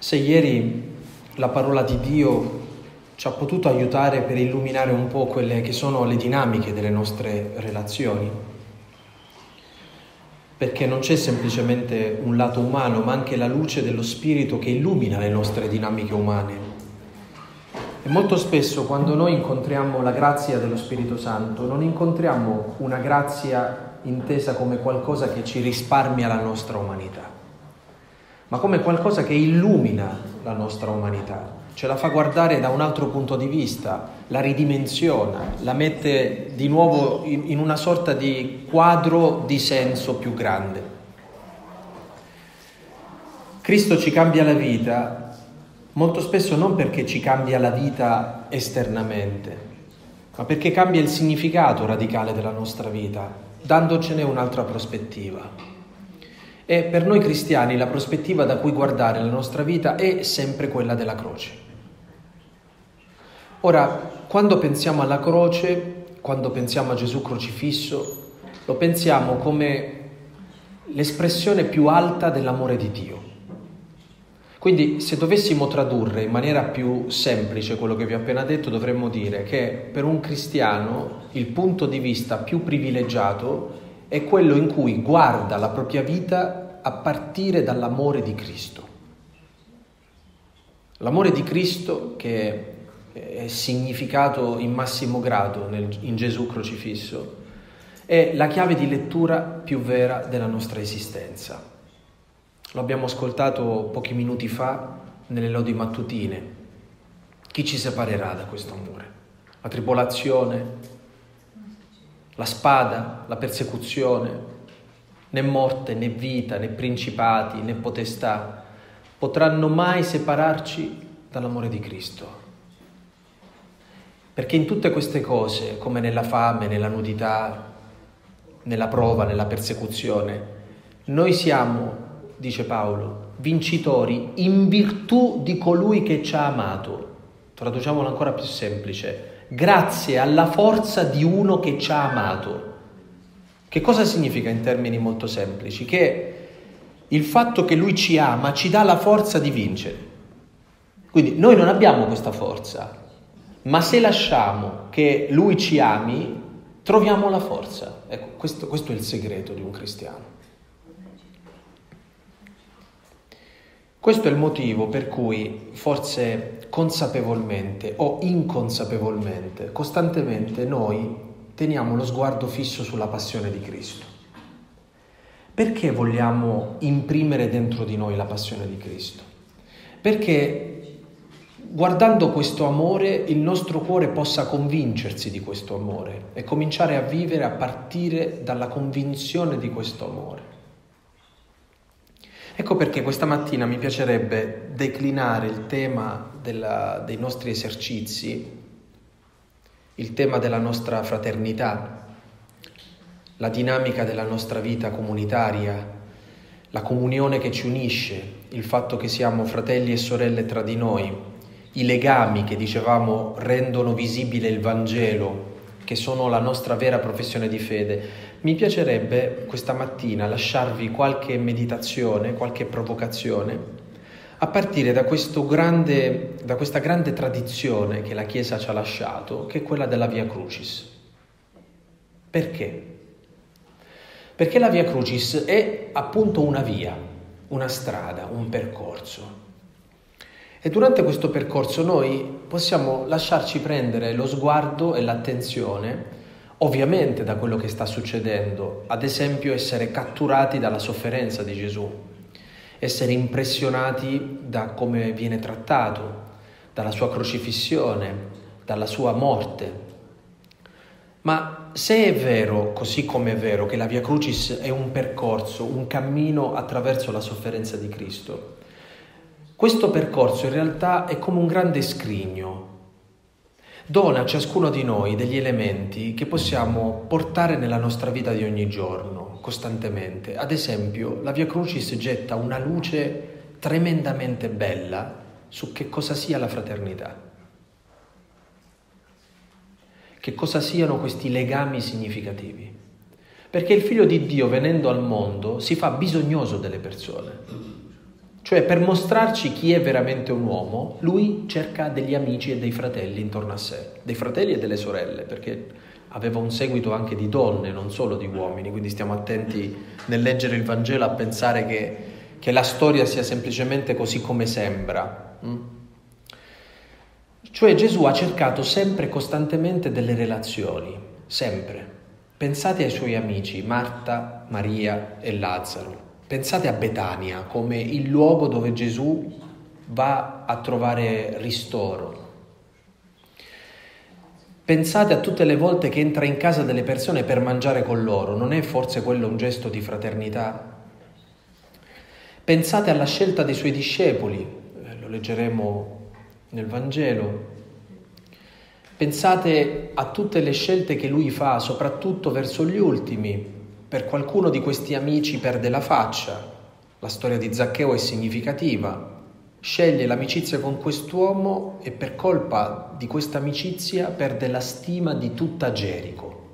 Se ieri la parola di Dio ci ha potuto aiutare per illuminare un po' quelle che sono le dinamiche delle nostre relazioni, perché non c'è semplicemente un lato umano, ma anche la luce dello Spirito che illumina le nostre dinamiche umane. E molto spesso quando noi incontriamo la grazia dello Spirito Santo, non incontriamo una grazia intesa come qualcosa che ci risparmia la nostra umanità ma come qualcosa che illumina la nostra umanità, ce la fa guardare da un altro punto di vista, la ridimensiona, la mette di nuovo in una sorta di quadro di senso più grande. Cristo ci cambia la vita molto spesso non perché ci cambia la vita esternamente, ma perché cambia il significato radicale della nostra vita, dandocene un'altra prospettiva. E per noi cristiani la prospettiva da cui guardare la nostra vita è sempre quella della croce. Ora, quando pensiamo alla croce, quando pensiamo a Gesù crocifisso, lo pensiamo come l'espressione più alta dell'amore di Dio. Quindi se dovessimo tradurre in maniera più semplice quello che vi ho appena detto, dovremmo dire che per un cristiano il punto di vista più privilegiato è quello in cui guarda la propria vita a partire dall'amore di Cristo. L'amore di Cristo che è significato in massimo grado nel, in Gesù crocifisso è la chiave di lettura più vera della nostra esistenza. Lo abbiamo ascoltato pochi minuti fa nelle lodi mattutine. Chi ci separerà da questo amore? La tribolazione, la spada, la persecuzione, né morte, né vita, né principati, né potestà potranno mai separarci dall'amore di Cristo. Perché in tutte queste cose, come nella fame, nella nudità, nella prova, nella persecuzione, noi siamo, dice Paolo, vincitori in virtù di colui che ci ha amato. Traduciamolo ancora più semplice grazie alla forza di uno che ci ha amato. Che cosa significa in termini molto semplici? Che il fatto che lui ci ama ci dà la forza di vincere. Quindi noi non abbiamo questa forza, ma se lasciamo che lui ci ami, troviamo la forza. Ecco, questo, questo è il segreto di un cristiano. Questo è il motivo per cui forse consapevolmente o inconsapevolmente, costantemente noi teniamo lo sguardo fisso sulla passione di Cristo. Perché vogliamo imprimere dentro di noi la passione di Cristo? Perché guardando questo amore il nostro cuore possa convincersi di questo amore e cominciare a vivere a partire dalla convinzione di questo amore. Ecco perché questa mattina mi piacerebbe declinare il tema della, dei nostri esercizi, il tema della nostra fraternità, la dinamica della nostra vita comunitaria, la comunione che ci unisce, il fatto che siamo fratelli e sorelle tra di noi, i legami che dicevamo rendono visibile il Vangelo, che sono la nostra vera professione di fede. Mi piacerebbe questa mattina lasciarvi qualche meditazione, qualche provocazione, a partire da, grande, da questa grande tradizione che la Chiesa ci ha lasciato, che è quella della Via Crucis. Perché? Perché la Via Crucis è appunto una via, una strada, un percorso. E durante questo percorso noi possiamo lasciarci prendere lo sguardo e l'attenzione ovviamente da quello che sta succedendo, ad esempio essere catturati dalla sofferenza di Gesù, essere impressionati da come viene trattato, dalla sua crocifissione, dalla sua morte. Ma se è vero, così come è vero, che la Via Crucis è un percorso, un cammino attraverso la sofferenza di Cristo, questo percorso in realtà è come un grande scrigno dona a ciascuno di noi degli elementi che possiamo portare nella nostra vita di ogni giorno, costantemente. Ad esempio, la Via Crucis getta una luce tremendamente bella su che cosa sia la fraternità, che cosa siano questi legami significativi. Perché il figlio di Dio venendo al mondo si fa bisognoso delle persone. Cioè per mostrarci chi è veramente un uomo, lui cerca degli amici e dei fratelli intorno a sé, dei fratelli e delle sorelle, perché aveva un seguito anche di donne, non solo di uomini, quindi stiamo attenti nel leggere il Vangelo a pensare che, che la storia sia semplicemente così come sembra. Mm? Cioè Gesù ha cercato sempre e costantemente delle relazioni, sempre. Pensate ai suoi amici Marta, Maria e Lazzaro. Pensate a Betania come il luogo dove Gesù va a trovare ristoro. Pensate a tutte le volte che entra in casa delle persone per mangiare con loro, non è forse quello un gesto di fraternità? Pensate alla scelta dei suoi discepoli, eh, lo leggeremo nel Vangelo. Pensate a tutte le scelte che lui fa, soprattutto verso gli ultimi. Per qualcuno di questi amici perde la faccia. La storia di Zaccheo è significativa. Sceglie l'amicizia con quest'uomo e per colpa di questa amicizia perde la stima di tutta Gerico.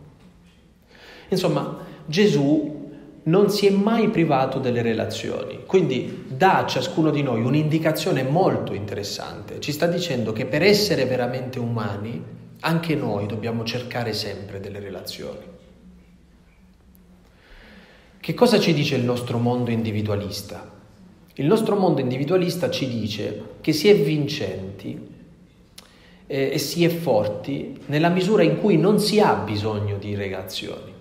Insomma, Gesù non si è mai privato delle relazioni, quindi dà a ciascuno di noi un'indicazione molto interessante. Ci sta dicendo che per essere veramente umani, anche noi dobbiamo cercare sempre delle relazioni. Che cosa ci dice il nostro mondo individualista? Il nostro mondo individualista ci dice che si è vincenti eh, e si è forti nella misura in cui non si ha bisogno di relazioni.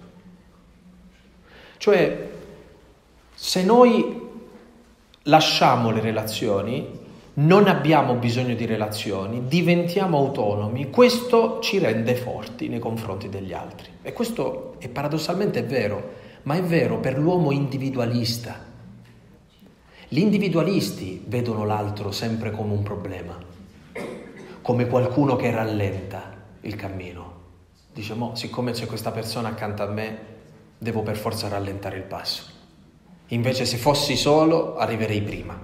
Cioè, se noi lasciamo le relazioni, non abbiamo bisogno di relazioni, diventiamo autonomi, questo ci rende forti nei confronti degli altri. E questo è paradossalmente vero, ma è vero per l'uomo individualista. Gli individualisti vedono l'altro sempre come un problema, come qualcuno che rallenta il cammino. Dice, mo, siccome c'è questa persona accanto a me, devo per forza rallentare il passo. Invece se fossi solo arriverei prima.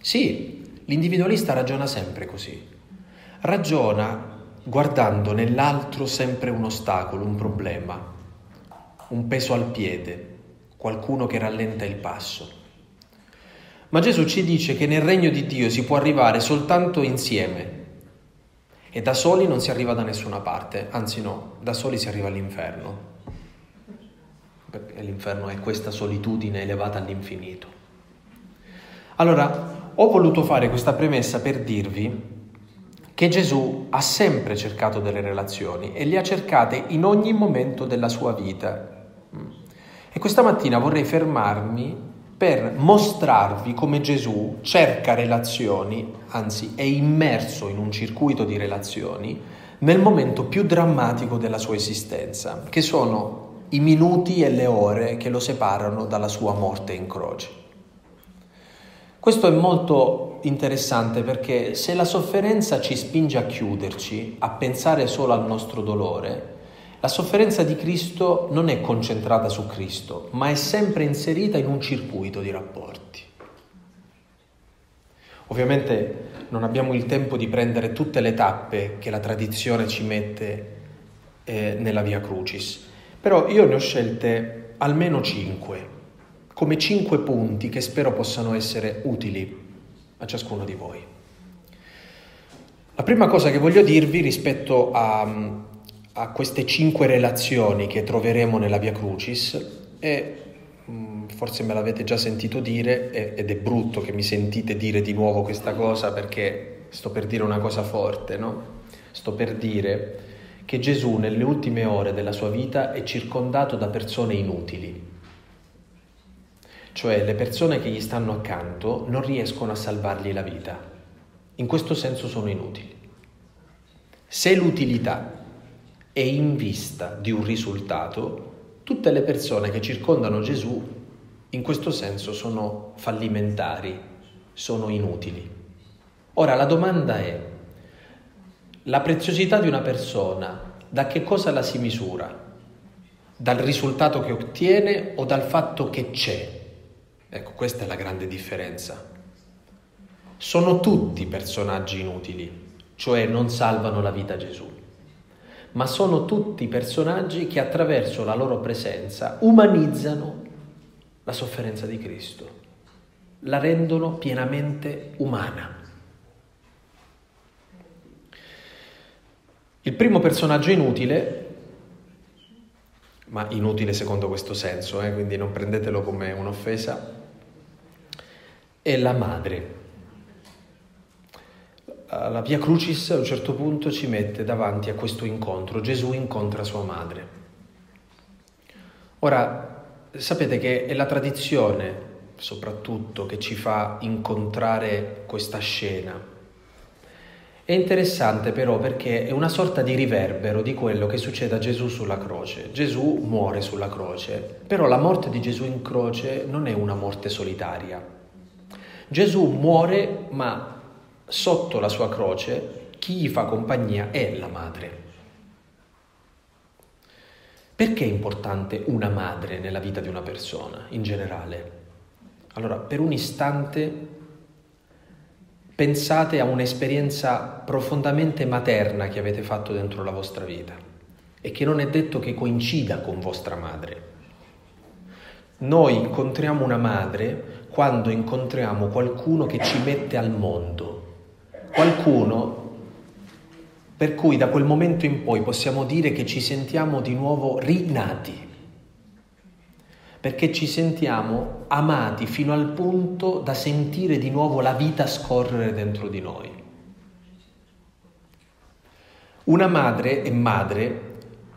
Sì, l'individualista ragiona sempre così. Ragiona guardando nell'altro sempre un ostacolo, un problema, un peso al piede, qualcuno che rallenta il passo. Ma Gesù ci dice che nel regno di Dio si può arrivare soltanto insieme e da soli non si arriva da nessuna parte, anzi no, da soli si arriva all'inferno perché l'inferno è questa solitudine elevata all'infinito. Allora, ho voluto fare questa premessa per dirvi che Gesù ha sempre cercato delle relazioni e le ha cercate in ogni momento della sua vita. E questa mattina vorrei fermarmi per mostrarvi come Gesù cerca relazioni, anzi è immerso in un circuito di relazioni, nel momento più drammatico della sua esistenza, che sono i minuti e le ore che lo separano dalla sua morte in croce. Questo è molto interessante perché se la sofferenza ci spinge a chiuderci, a pensare solo al nostro dolore, la sofferenza di Cristo non è concentrata su Cristo, ma è sempre inserita in un circuito di rapporti. Ovviamente non abbiamo il tempo di prendere tutte le tappe che la tradizione ci mette eh, nella Via Crucis, però io ne ho scelte almeno cinque, come cinque punti che spero possano essere utili a ciascuno di voi. La prima cosa che voglio dirvi rispetto a, a queste cinque relazioni che troveremo nella Via Crucis è, mm, forse me l'avete già sentito dire ed è brutto che mi sentite dire di nuovo questa cosa perché sto per dire una cosa forte, no? Sto per dire che Gesù nelle ultime ore della sua vita è circondato da persone inutili, cioè le persone che gli stanno accanto non riescono a salvargli la vita. In questo senso sono inutili. Se l'utilità è in vista di un risultato, tutte le persone che circondano Gesù in questo senso sono fallimentari, sono inutili. Ora la domanda è, la preziosità di una persona, da che cosa la si misura? Dal risultato che ottiene o dal fatto che c'è? Ecco, questa è la grande differenza. Sono tutti personaggi inutili, cioè non salvano la vita a Gesù, ma sono tutti personaggi che attraverso la loro presenza umanizzano la sofferenza di Cristo. la rendono pienamente umana. Il primo personaggio inutile, ma inutile secondo questo senso, eh, quindi non prendetelo come un'offesa, è la madre. La Via Crucis a un certo punto ci mette davanti a questo incontro, Gesù incontra sua madre. Ora, sapete che è la tradizione soprattutto che ci fa incontrare questa scena. È interessante però perché è una sorta di riverbero di quello che succede a Gesù sulla croce. Gesù muore sulla croce, però la morte di Gesù in croce non è una morte solitaria. Gesù muore, ma sotto la sua croce chi gli fa compagnia è la madre. Perché è importante una madre nella vita di una persona in generale? Allora, per un istante pensate a un'esperienza profondamente materna che avete fatto dentro la vostra vita e che non è detto che coincida con vostra madre. Noi incontriamo una madre quando incontriamo qualcuno che ci mette al mondo, qualcuno per cui da quel momento in poi possiamo dire che ci sentiamo di nuovo rinati perché ci sentiamo amati fino al punto da sentire di nuovo la vita scorrere dentro di noi. Una madre è madre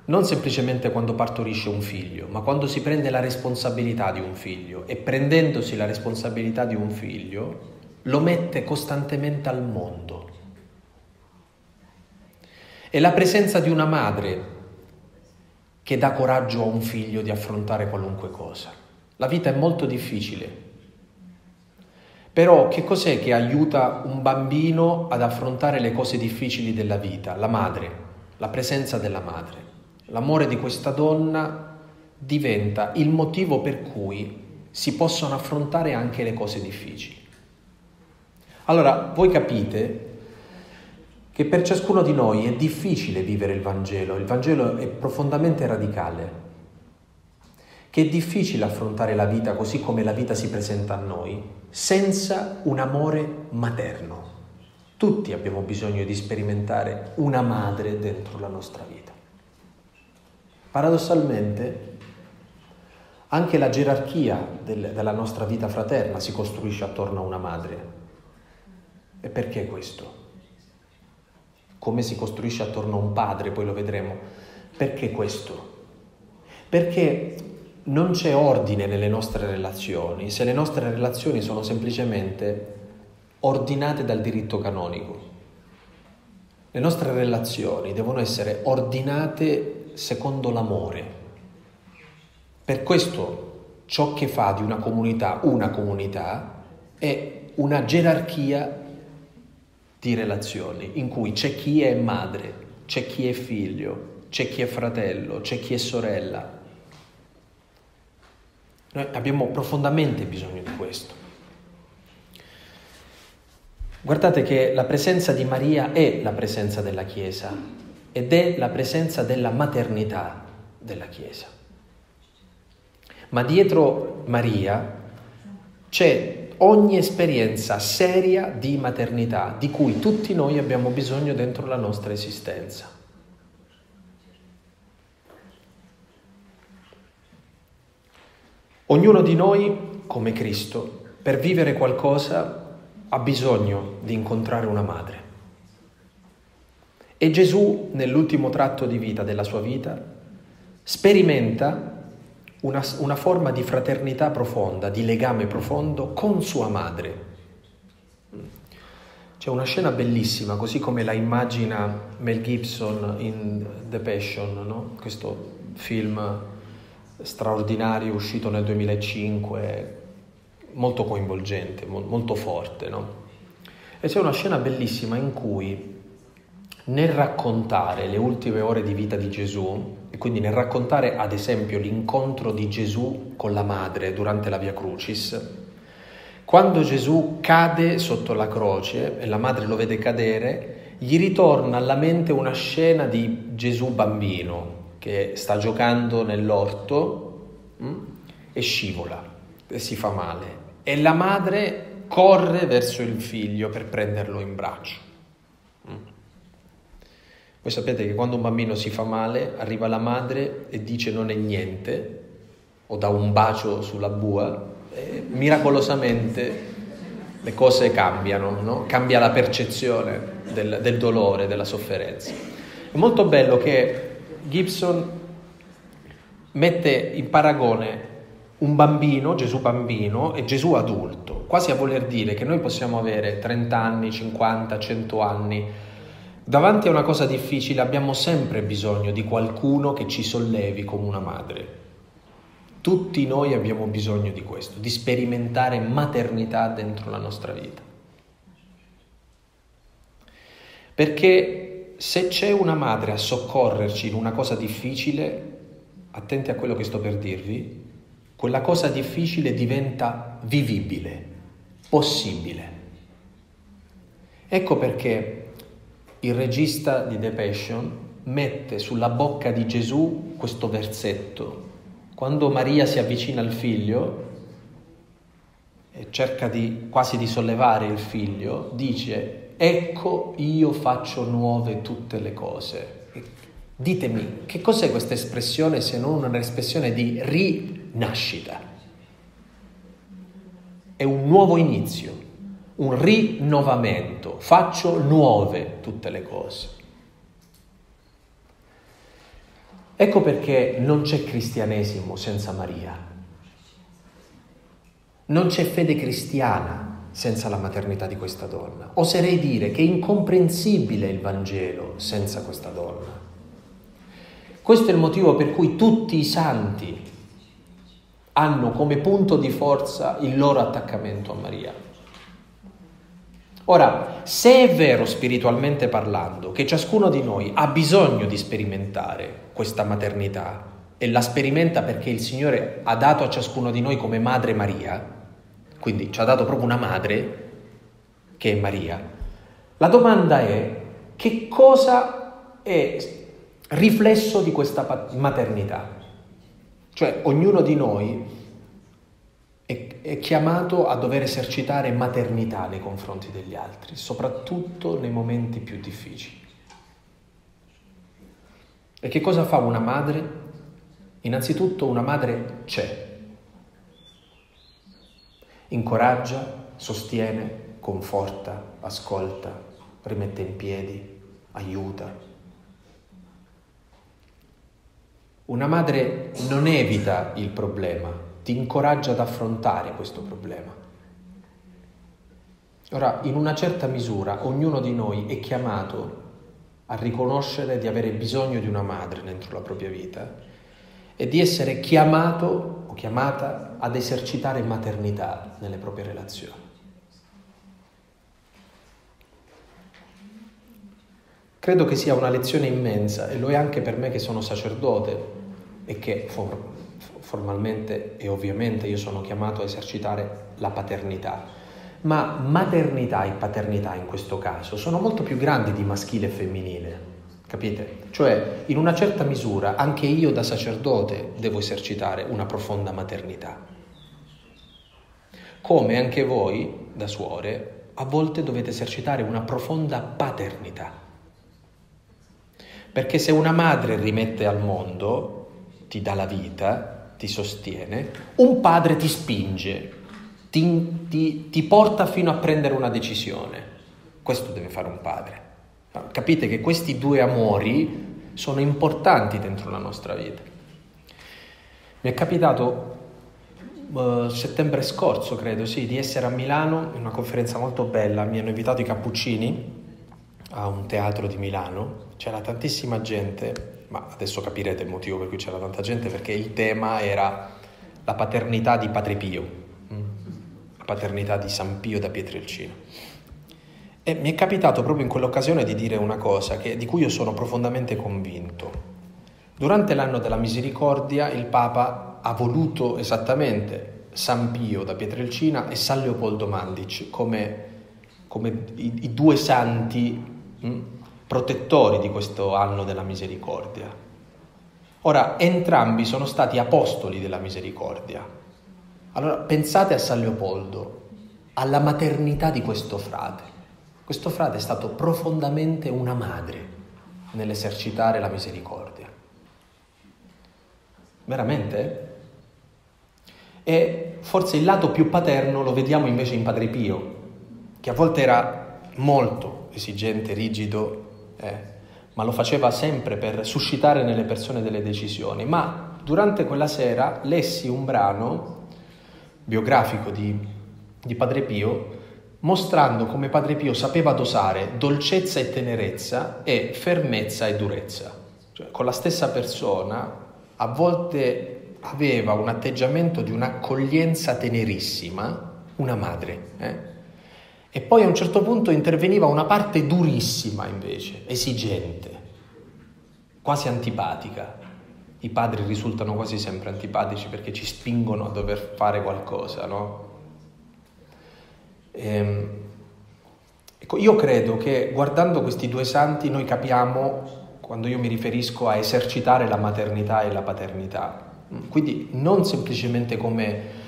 non semplicemente quando partorisce un figlio, ma quando si prende la responsabilità di un figlio e prendendosi la responsabilità di un figlio lo mette costantemente al mondo. E la presenza di una madre che dà coraggio a un figlio di affrontare qualunque cosa. La vita è molto difficile. Però che cos'è che aiuta un bambino ad affrontare le cose difficili della vita? La madre, la presenza della madre. L'amore di questa donna diventa il motivo per cui si possono affrontare anche le cose difficili. Allora, voi capite che per ciascuno di noi è difficile vivere il Vangelo, il Vangelo è profondamente radicale, che è difficile affrontare la vita così come la vita si presenta a noi, senza un amore materno. Tutti abbiamo bisogno di sperimentare una madre dentro la nostra vita. Paradossalmente, anche la gerarchia del, della nostra vita fraterna si costruisce attorno a una madre. E perché questo? Come si costruisce attorno a un padre, poi lo vedremo. Perché questo? Perché non c'è ordine nelle nostre relazioni se le nostre relazioni sono semplicemente ordinate dal diritto canonico. Le nostre relazioni devono essere ordinate secondo l'amore. Per questo ciò che fa di una comunità una comunità è una gerarchia di relazioni in cui c'è chi è madre, c'è chi è figlio, c'è chi è fratello, c'è chi è sorella. Noi abbiamo profondamente bisogno di questo. Guardate che la presenza di Maria è la presenza della Chiesa ed è la presenza della maternità della Chiesa. Ma dietro Maria c'è ogni esperienza seria di maternità di cui tutti noi abbiamo bisogno dentro la nostra esistenza. Ognuno di noi, come Cristo, per vivere qualcosa ha bisogno di incontrare una madre. E Gesù, nell'ultimo tratto di vita della sua vita, sperimenta una, una forma di fraternità profonda, di legame profondo con sua madre. C'è una scena bellissima, così come la immagina Mel Gibson in The Passion, no? questo film straordinario uscito nel 2005, molto coinvolgente, molto forte. No? E c'è una scena bellissima in cui nel raccontare le ultime ore di vita di Gesù, e quindi nel raccontare ad esempio l'incontro di Gesù con la madre durante la Via Crucis, quando Gesù cade sotto la croce e la madre lo vede cadere, gli ritorna alla mente una scena di Gesù bambino che sta giocando nell'orto mm, e scivola e si fa male. E la madre corre verso il figlio per prenderlo in braccio. Voi sapete che quando un bambino si fa male, arriva la madre e dice non è niente, o dà un bacio sulla bua, e miracolosamente le cose cambiano, no? cambia la percezione del, del dolore, della sofferenza. È molto bello che Gibson mette in paragone un bambino, Gesù bambino, e Gesù adulto, quasi a voler dire che noi possiamo avere 30 anni, 50, 100 anni. Davanti a una cosa difficile abbiamo sempre bisogno di qualcuno che ci sollevi come una madre. Tutti noi abbiamo bisogno di questo, di sperimentare maternità dentro la nostra vita. Perché se c'è una madre a soccorrerci in una cosa difficile, attenti a quello che sto per dirvi, quella cosa difficile diventa vivibile, possibile. Ecco perché il regista di The Passion mette sulla bocca di Gesù questo versetto. Quando Maria si avvicina al figlio e cerca di, quasi di sollevare il figlio, dice, ecco io faccio nuove tutte le cose. Ditemi, che cos'è questa espressione se non un'espressione di ri nascita. È un nuovo inizio, un rinnovamento. Faccio nuove tutte le cose. Ecco perché non c'è cristianesimo senza Maria. Non c'è fede cristiana senza la maternità di questa donna. Oserei dire che è incomprensibile il Vangelo senza questa donna. Questo è il motivo per cui tutti i santi hanno come punto di forza il loro attaccamento a Maria. Ora, se è vero spiritualmente parlando che ciascuno di noi ha bisogno di sperimentare questa maternità e la sperimenta perché il Signore ha dato a ciascuno di noi come madre Maria, quindi ci ha dato proprio una madre che è Maria, la domanda è che cosa è riflesso di questa maternità? Cioè ognuno di noi è, chiamato a dover esercitare maternità nei confronti degli altri, soprattutto nei momenti più difficili. E che cosa fa una madre? Innanzitutto una madre c'è, incoraggia, sostiene, conforta, ascolta, rimette in piedi, aiuta, Una madre non evita il problema, ti incoraggia ad affrontare questo problema. Ora, in una certa misura, ognuno di noi è chiamato a riconoscere di avere bisogno di una madre dentro la propria vita e di essere chiamato o chiamata ad esercitare maternità nelle proprie relazioni. Credo che sia una lezione immensa e lo è anche per me che sono sacerdote e che for- formalmente e ovviamente io sono chiamato a esercitare la paternità. Ma maternità e paternità in questo caso sono molto più grandi di maschile e femminile, capite? Cioè, in una certa misura, anche io da sacerdote devo esercitare una profonda maternità. Come anche voi, da suore, a volte dovete esercitare una profonda paternità. Perché se una madre rimette al mondo, ti dà la vita, ti sostiene, un padre ti spinge, ti, ti, ti porta fino a prendere una decisione. Questo deve fare un padre. Capite che questi due amori sono importanti dentro la nostra vita. Mi è capitato uh, settembre scorso, credo, sì, di essere a Milano in una conferenza molto bella. Mi hanno invitato i Cappuccini a un teatro di Milano. C'era tantissima gente ma adesso capirete il motivo per cui c'era tanta gente, perché il tema era la paternità di Padre Pio, mm, la paternità di San Pio da Pietrelcina. E mi è capitato proprio in quell'occasione di dire una cosa che, di cui io sono profondamente convinto. Durante l'anno della misericordia il Papa ha voluto esattamente San Pio da Pietrelcina e San Leopoldo Mandic come, come i, i, due santi mh, mm, protettori di questo anno della misericordia. Ora, entrambi sono stati apostoli della misericordia. Allora pensate a San Leopoldo, alla maternità di questo frate. Questo frate è stato profondamente una madre nell'esercitare la misericordia. Veramente? E forse il lato più paterno lo vediamo invece in Padre Pio, che a volte era molto esigente, rigido, eh, ma lo faceva sempre per suscitare nelle persone delle decisioni. Ma durante quella sera lessi un brano biografico di, di Padre Pio, mostrando come Padre Pio sapeva dosare dolcezza e tenerezza e fermezza e durezza. Cioè, con la stessa persona a volte aveva un atteggiamento di un'accoglienza tenerissima, una madre, eh? E poi a un certo punto interveniva una parte durissima invece, esigente, quasi antipatica, i padri risultano quasi sempre antipatici perché ci spingono a dover fare qualcosa, no? Ehm, ecco, io credo che guardando questi due santi noi capiamo, quando io mi riferisco a esercitare la maternità e la paternità, quindi non semplicemente come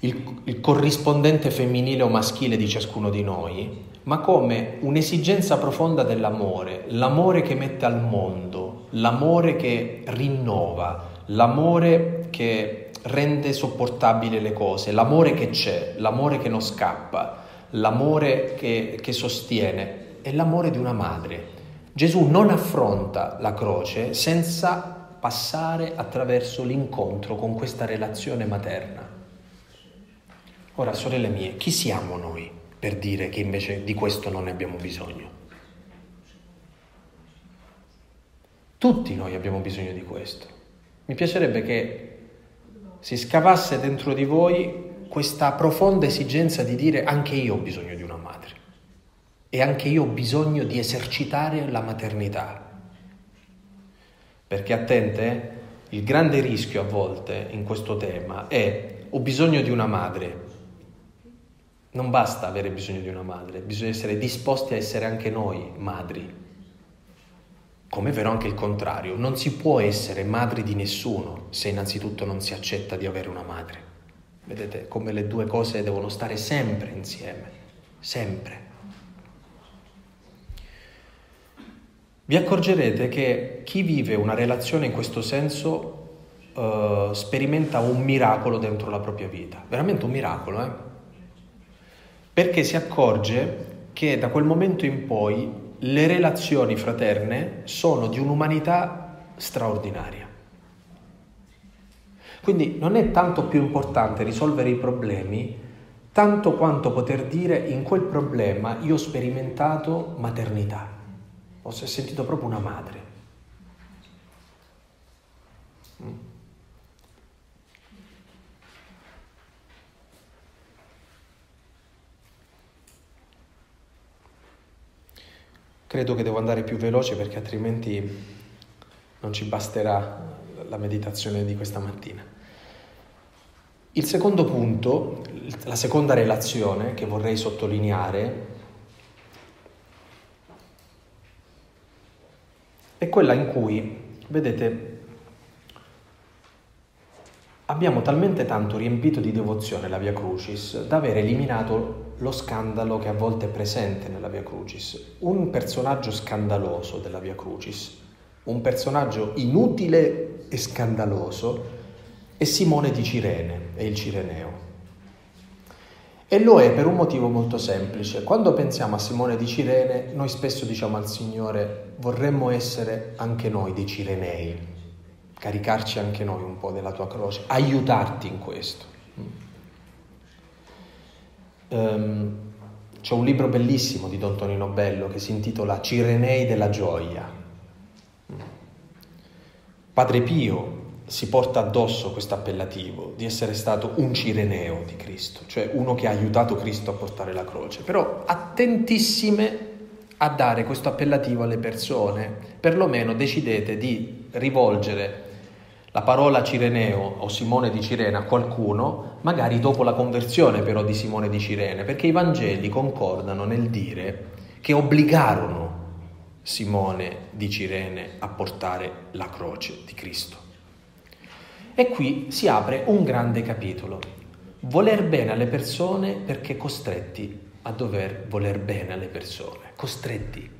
il, il corrispondente femminile o maschile di ciascuno di noi, ma come un'esigenza profonda dell'amore, l'amore che mette al mondo, l'amore che rinnova, l'amore che rende sopportabili le cose, l'amore che c'è, l'amore che non scappa, l'amore che, che sostiene, è l'amore di una madre. Gesù non affronta la croce senza passare attraverso l'incontro con questa relazione materna. Ora, sorelle mie, chi siamo noi? per dire che invece di questo non ne abbiamo bisogno. Tutti noi abbiamo bisogno di questo. Mi piacerebbe che si scavasse dentro di voi questa profonda esigenza di dire anche io ho bisogno di una madre e anche io ho bisogno di esercitare la maternità. Perché attente, il grande rischio a volte in questo tema è ho bisogno di una madre, non basta avere bisogno di una madre, bisogna essere disposti a essere anche noi madri. Come è vero anche il contrario, non si può essere madri di nessuno se innanzitutto non si accetta di avere una madre. Vedete come le due cose devono stare sempre insieme, sempre. Vi accorgerete che chi vive una relazione in questo senso uh, sperimenta un miracolo dentro la propria vita, veramente un miracolo, eh? Perché si accorge che da quel momento in poi le relazioni fraterne sono di un'umanità straordinaria. Quindi non è tanto più importante risolvere i problemi, tanto quanto poter dire in quel problema io ho sperimentato maternità, ho sentito proprio una madre. Mm. Credo che devo andare più veloce perché altrimenti non ci basterà la meditazione di questa mattina. Il secondo punto, la seconda relazione che vorrei sottolineare è quella in cui, vedete, abbiamo talmente tanto riempito di devozione la Via Crucis da aver eliminato lo scandalo che a volte è presente nella Via Crucis. Un personaggio scandaloso della Via Crucis, un personaggio inutile e scandaloso, è Simone di Cirene, è il Cireneo. E lo è per un motivo molto semplice. Quando pensiamo a Simone di Cirene, noi spesso diciamo al Signore, vorremmo essere anche noi dei Cirenei, caricarci anche noi un po' della tua croce, aiutarti in questo. Um, c'è un libro bellissimo di Don Tonino Bello che si intitola Cirenei della gioia. Padre Pio si porta addosso questo appellativo di essere stato un cireneo di Cristo, cioè uno che ha aiutato Cristo a portare la croce, però attentissime a dare questo appellativo alle persone, perlomeno decidete di rivolgere la parola Cireneo o Simone di Cirene a qualcuno, magari dopo la conversione però di Simone di Cirene, perché i Vangeli concordano nel dire che obbligarono Simone di Cirene a portare la croce di Cristo. E qui si apre un grande capitolo. voler bene alle persone perché costretti a dover voler bene alle persone, costretti.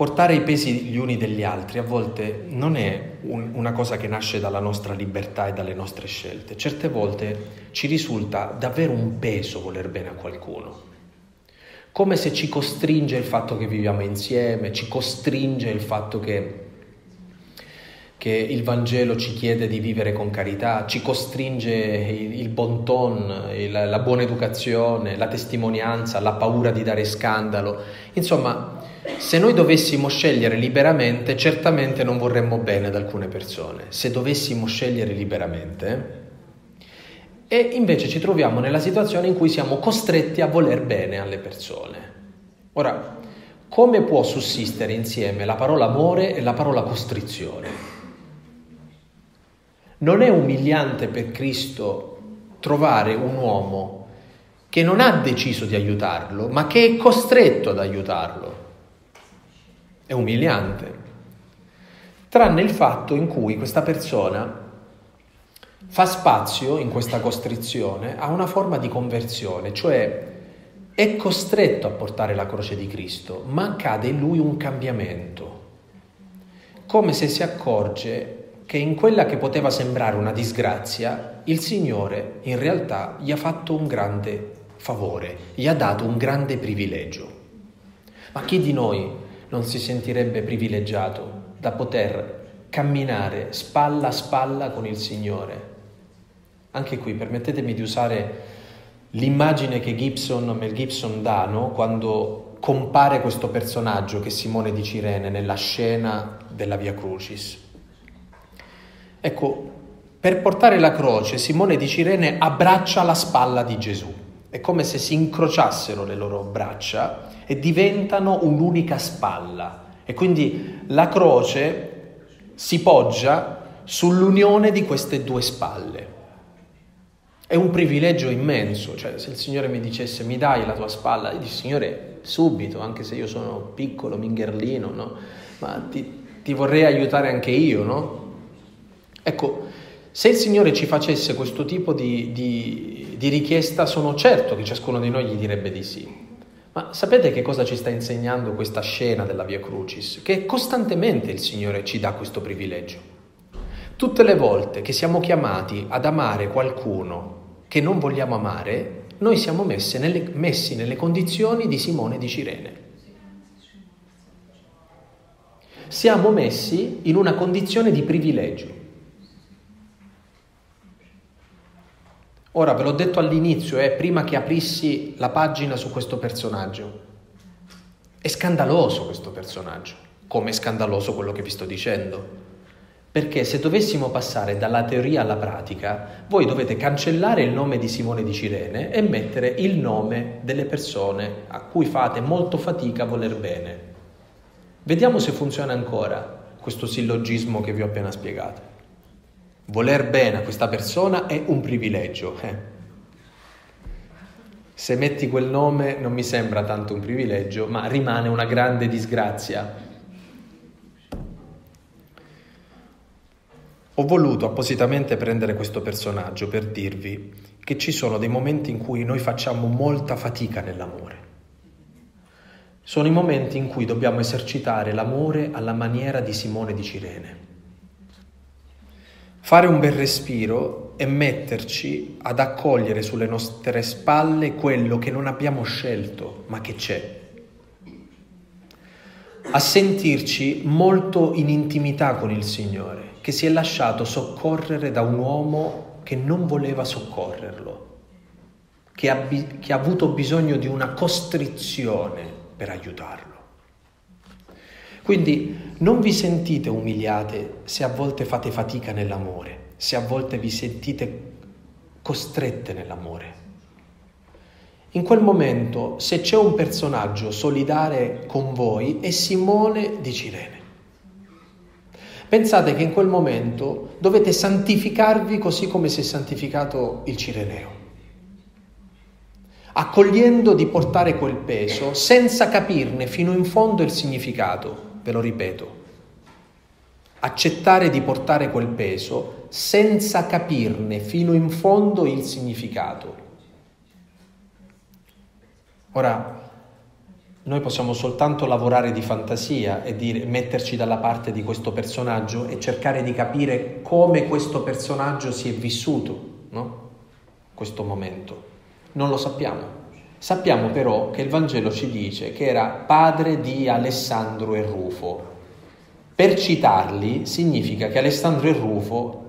Portare i pesi gli uni degli altri a volte non è un, una cosa che nasce dalla nostra libertà e dalle nostre scelte. Certe volte ci risulta davvero un peso voler bene a qualcuno. Come se ci costringe il fatto che viviamo insieme, ci costringe il fatto che, che il Vangelo ci chiede di vivere con carità, ci costringe il, il bon ton, il, la buona educazione, la testimonianza, la paura di dare scandalo. Insomma, se noi dovessimo scegliere liberamente, certamente non vorremmo bene ad alcune persone. Se dovessimo scegliere liberamente, e invece ci troviamo nella situazione in cui siamo costretti a voler bene alle persone. Ora, come può sussistere insieme la parola amore e la parola costrizione? Non è umiliante per Cristo trovare un uomo che non ha deciso di aiutarlo, ma che è costretto ad aiutarlo è umiliante, tranne il fatto in cui questa persona fa spazio in questa costrizione a una forma di conversione, cioè è costretto a portare la croce di Cristo, ma accade in lui un cambiamento, come se si accorge che in quella che poteva sembrare una disgrazia, il Signore in realtà gli ha fatto un grande favore, gli ha dato un grande privilegio. Ma chi di noi non si sentirebbe privilegiato da poter camminare spalla a spalla con il Signore. Anche qui permettetemi di usare l'immagine che Gibson, Mel Gibson dà no? quando compare questo personaggio che è Simone di Cirene nella scena della Via Crucis. Ecco, per portare la croce Simone di Cirene abbraccia la spalla di Gesù. È come se si incrociassero le loro braccia e diventano un'unica spalla. E quindi la croce si poggia sull'unione di queste due spalle. È un privilegio immenso, cioè se il Signore mi dicesse mi dai la tua spalla, dico Signore subito, anche se io sono piccolo, mingherlino, no? ma ti, ti vorrei aiutare anche io, no? Ecco, se il Signore ci facesse questo tipo di, di, di richiesta, sono certo che ciascuno di noi gli direbbe di sì. Ma sapete che cosa ci sta insegnando questa scena della Via Crucis? Che costantemente il Signore ci dà questo privilegio. Tutte le volte che siamo chiamati ad amare qualcuno che non vogliamo amare, noi siamo nelle, messi nelle condizioni di Simone di Cirene. Siamo messi in una condizione di privilegio. Ora ve l'ho detto all'inizio, eh, prima che aprissi la pagina su questo personaggio. È scandaloso questo personaggio, come è scandaloso quello che vi sto dicendo. Perché se dovessimo passare dalla teoria alla pratica, voi dovete cancellare il nome di Simone di Cirene e mettere il nome delle persone a cui fate molto fatica a voler bene. Vediamo se funziona ancora questo sillogismo che vi ho appena spiegato. Voler bene a questa persona è un privilegio. Eh. Se metti quel nome non mi sembra tanto un privilegio, ma rimane una grande disgrazia. Ho voluto appositamente prendere questo personaggio per dirvi che ci sono dei momenti in cui noi facciamo molta fatica nell'amore. Sono i momenti in cui dobbiamo esercitare l'amore alla maniera di Simone di Cirene. Fare un bel respiro e metterci ad accogliere sulle nostre spalle quello che non abbiamo scelto, ma che c'è. A sentirci molto in intimità con il Signore, che si è lasciato soccorrere da un uomo che non voleva soccorrerlo, che ha, che ha avuto bisogno di una costrizione per aiutarlo. Quindi non vi sentite umiliate se a volte fate fatica nell'amore, se a volte vi sentite costrette nell'amore. In quel momento, se c'è un personaggio solidale con voi, è Simone di Cirene. Pensate che in quel momento dovete santificarvi così come si è santificato il Cireneo, accogliendo di portare quel peso senza capirne fino in fondo il significato ve lo ripeto, accettare di portare quel peso senza capirne fino in fondo il significato. Ora, noi possiamo soltanto lavorare di fantasia e dire, metterci dalla parte di questo personaggio e cercare di capire come questo personaggio si è vissuto, no? Questo momento. Non lo sappiamo. Sappiamo però che il Vangelo ci dice che era padre di Alessandro e Rufo. Per citarli significa che Alessandro e Rufo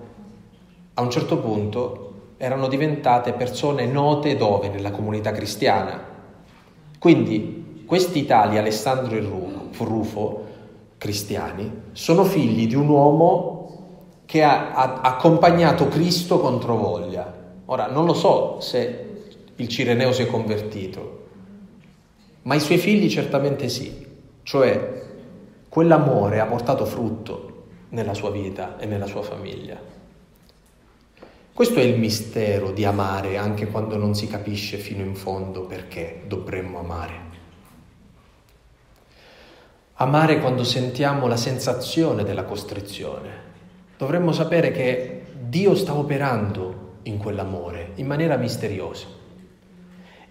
a un certo punto erano diventate persone note dove? Nella comunità cristiana. Quindi questi tali Alessandro e Rufo, cristiani, sono figli di un uomo che ha, accompagnato Cristo contro voglia. Ora, non lo so se il Cireneo si è convertito, ma i suoi figli certamente sì, cioè quell'amore ha portato frutto nella sua vita e nella sua famiglia. Questo è il mistero di amare anche quando non si capisce fino in fondo perché dovremmo amare. Amare quando sentiamo la sensazione della costrizione. Dovremmo sapere che Dio sta operando in quell'amore in maniera misteriosa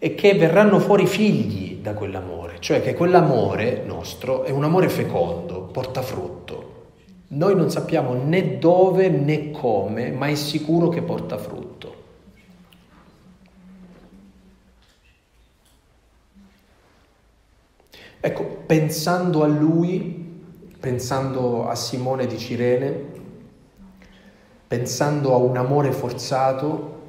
e che verranno fuori figli da quell'amore, cioè che quell'amore nostro è un amore fecondo, porta frutto. Noi non sappiamo né dove né come, ma è sicuro che porta frutto. Ecco, pensando a lui, pensando a Simone di Cirene, pensando a un amore forzato,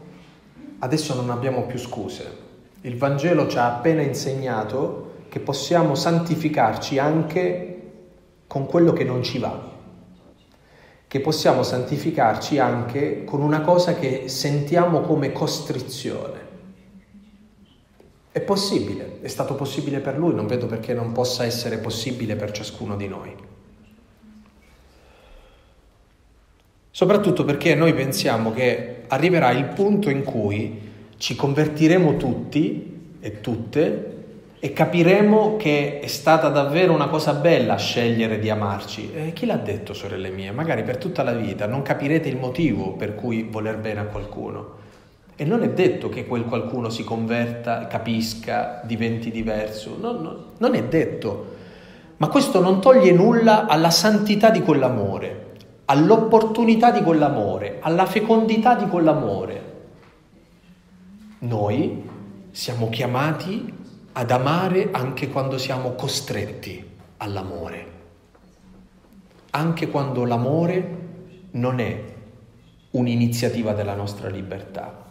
adesso non abbiamo più scuse. Il Vangelo ci ha appena insegnato che possiamo santificarci anche con quello che non ci va, che possiamo santificarci anche con una cosa che sentiamo come costrizione. È possibile, è stato possibile per lui, non vedo perché non possa essere possibile per ciascuno di noi. Soprattutto perché noi pensiamo che arriverà il punto in cui ci convertiremo tutti e tutte e capiremo che è stata davvero una cosa bella scegliere di amarci. E chi l'ha detto, sorelle mie? Magari per tutta la vita non capirete il motivo per cui voler bene a qualcuno. E non è detto che quel qualcuno si converta, capisca, diventi diverso. No, no, non è detto. Ma questo non toglie nulla alla santità di quell'amore, all'opportunità di quell'amore, alla fecondità di quell'amore. Noi siamo chiamati ad amare anche quando siamo costretti all'amore, anche quando l'amore non è un'iniziativa della nostra libertà.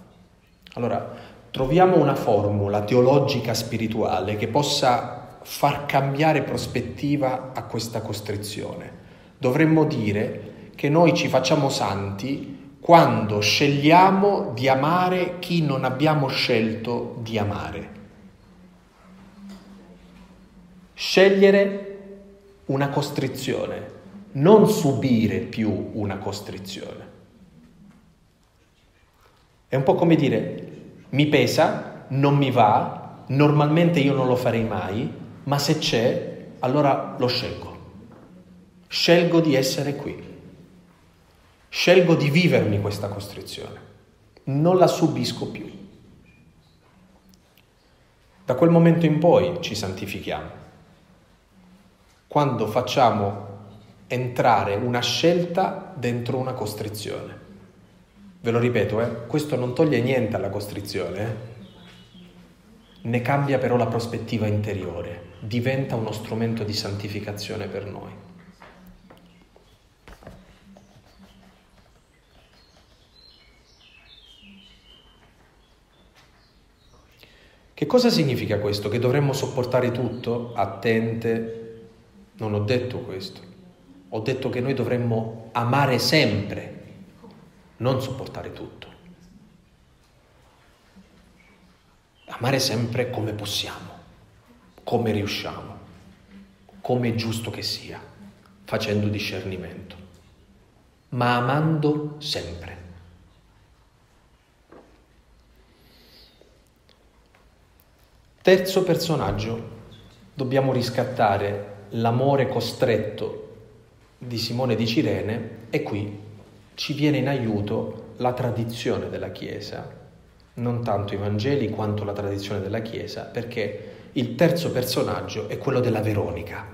Allora, troviamo una formula teologica spirituale che possa far cambiare prospettiva a questa costrizione. Dovremmo dire che noi ci facciamo santi quando scegliamo di amare chi non abbiamo scelto di amare. Scegliere una costrizione, non subire più una costrizione. È un po' come dire, mi pesa, non mi va, normalmente io non lo farei mai, ma se c'è, allora lo scelgo. Scelgo di essere qui. Scelgo di vivermi questa costrizione, non la subisco più. Da quel momento in poi ci santifichiamo. Quando facciamo entrare una scelta dentro una costrizione. Ve lo ripeto, eh? questo non toglie niente alla costrizione, eh? ne cambia però la prospettiva interiore, diventa uno strumento di santificazione per noi. Che cosa significa questo? Che dovremmo sopportare tutto? Attente, non ho detto questo. Ho detto che noi dovremmo amare sempre, non sopportare tutto. Amare sempre come possiamo, come riusciamo, come è giusto che sia, facendo discernimento, ma amando sempre. Terzo personaggio, dobbiamo riscattare l'amore costretto di Simone di Cirene e qui ci viene in aiuto la tradizione della Chiesa, non tanto i Vangeli quanto la tradizione della Chiesa, perché il terzo personaggio è quello della Veronica.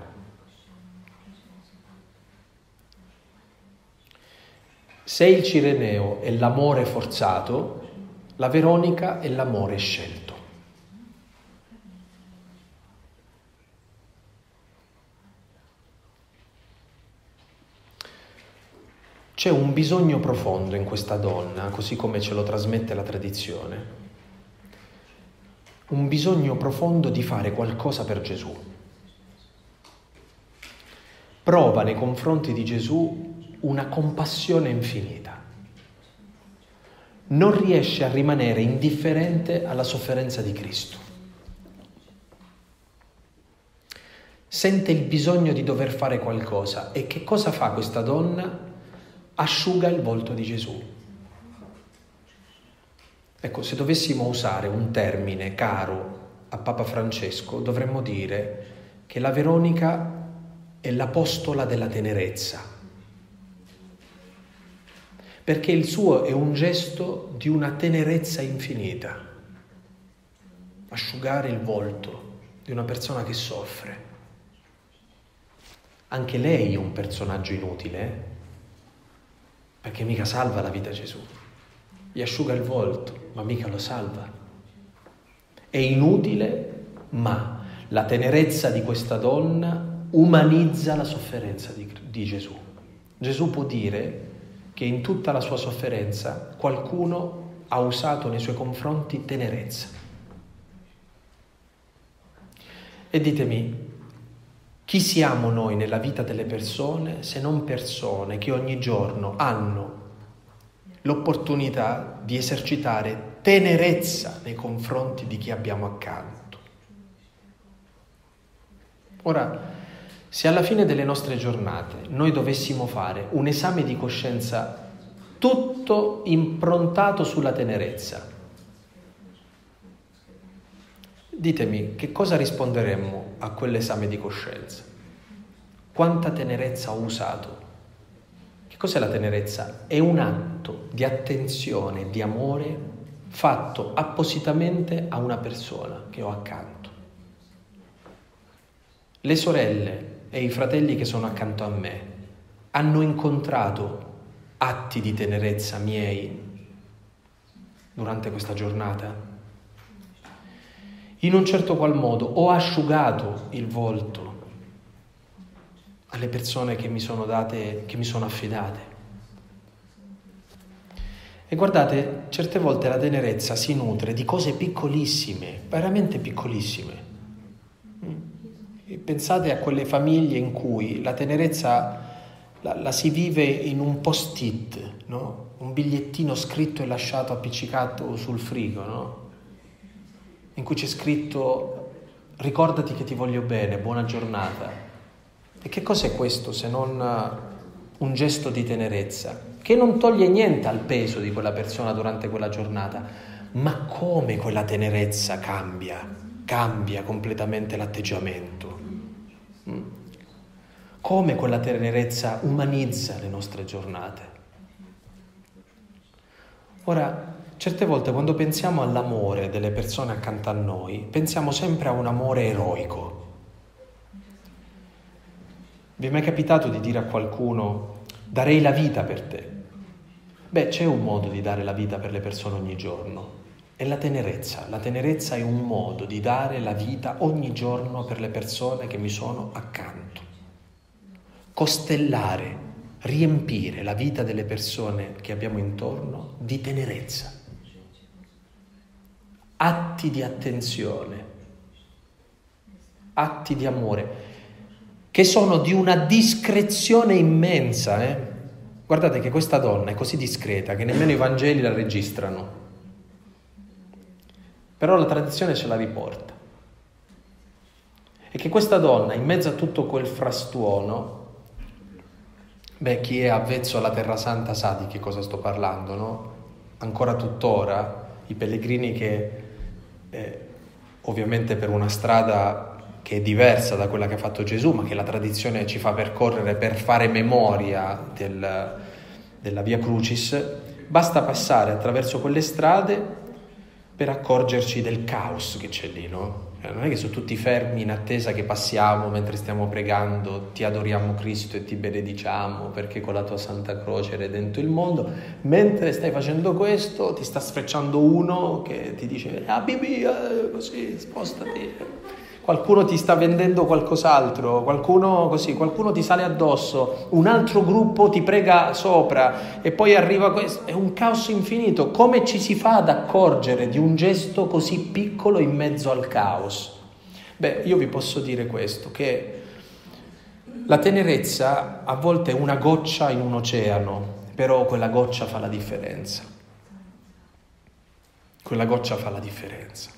Se il Cireneo è l'amore forzato, la Veronica è l'amore scelto. C'è un bisogno profondo in questa donna, così come ce lo trasmette la tradizione, un bisogno profondo di fare qualcosa per Gesù. Prova nei confronti di Gesù una compassione infinita. Non riesce a rimanere indifferente alla sofferenza di Cristo. Sente il bisogno di dover fare qualcosa e che cosa fa questa donna? Asciuga il volto di Gesù. Ecco, se dovessimo usare un termine caro a Papa Francesco, dovremmo dire che la Veronica è l'apostola della tenerezza perché il suo è un gesto di una tenerezza infinita. Asciugare il volto di una persona che soffre. Anche lei è un personaggio inutile, eh? Perché mica salva la vita Gesù. Gli asciuga il volto, ma mica lo salva. È inutile, ma la tenerezza di questa donna umanizza la sofferenza di, di Gesù. Gesù può dire che in tutta la sua sofferenza qualcuno ha usato nei suoi confronti tenerezza. E ditemi, chi siamo noi nella vita delle persone se non persone che ogni giorno hanno l'opportunità di esercitare tenerezza nei confronti di chi abbiamo accanto? Ora, se alla fine delle nostre giornate noi dovessimo fare un esame di coscienza tutto improntato sulla tenerezza, ditemi che cosa risponderemmo a quell'esame di coscienza? Quanta tenerezza ho usato? Che cos'è la tenerezza? È un atto di attenzione, di amore fatto appositamente a una persona che ho accanto. Le sorelle e i fratelli che sono accanto a me hanno incontrato atti di tenerezza miei durante questa giornata? In un certo qual modo ho asciugato il volto alle persone che mi sono date, che mi sono affidate. E guardate, certe volte la tenerezza si nutre di cose piccolissime, veramente piccolissime pensate a quelle famiglie in cui la tenerezza la, la si vive in un post-it, no? un bigliettino scritto e lasciato appiccicato sul frigo, no? In cui c'è scritto ricordati che ti voglio bene, buona giornata. E che cos'è questo se non un gesto di tenerezza? Che non toglie niente al peso di quella persona durante quella giornata, ma come quella tenerezza cambia, cambia completamente l'atteggiamento. Come quella tenerezza umanizza le nostre giornate. Ora, certe volte quando pensiamo all'amore delle persone accanto a noi, pensiamo sempre a un amore eroico. Vi è mai capitato di dire a qualcuno darei la vita per te? Beh, c'è un modo di dare la vita per le persone ogni giorno, è la tenerezza. La tenerezza è un modo di dare la vita ogni giorno per le persone che mi sono accanto. Costellare, riempire la vita delle persone che abbiamo intorno di tenerezza. Atti di attenzione, atti di amore, che sono di una discrezione immensa. Eh? Guardate che questa donna è così discreta che nemmeno i Vangeli la registrano. Però la tradizione ce la riporta. E che questa donna, in mezzo a tutto quel frastuono, beh, chi è avvezzo alla Terra Santa sa di che cosa sto parlando, no? Ancora tuttora i pellegrini che, eh, ovviamente per una strada che è diversa da quella che ha fatto Gesù, ma che la tradizione ci fa percorrere per fare memoria del, della Via Crucis, basta passare attraverso quelle strade per accorgerci del caos che c'è lì, no? Eh, non è che sono tutti fermi in attesa che passiamo mentre stiamo pregando, ti adoriamo Cristo e ti benediciamo perché con la tua Santa Croce hai redento il mondo. Mentre stai facendo questo ti sta sfrecciando uno che ti dice ah bibi, eh, così spostati qualcuno ti sta vendendo qualcos'altro, qualcuno così, qualcuno ti sale addosso, un altro gruppo ti prega sopra e poi arriva questo, è un caos infinito. Come ci si fa ad accorgere di un gesto così piccolo in mezzo al caos? Beh, io vi posso dire questo, che la tenerezza a volte è una goccia in un oceano, però quella goccia fa la differenza. Quella goccia fa la differenza.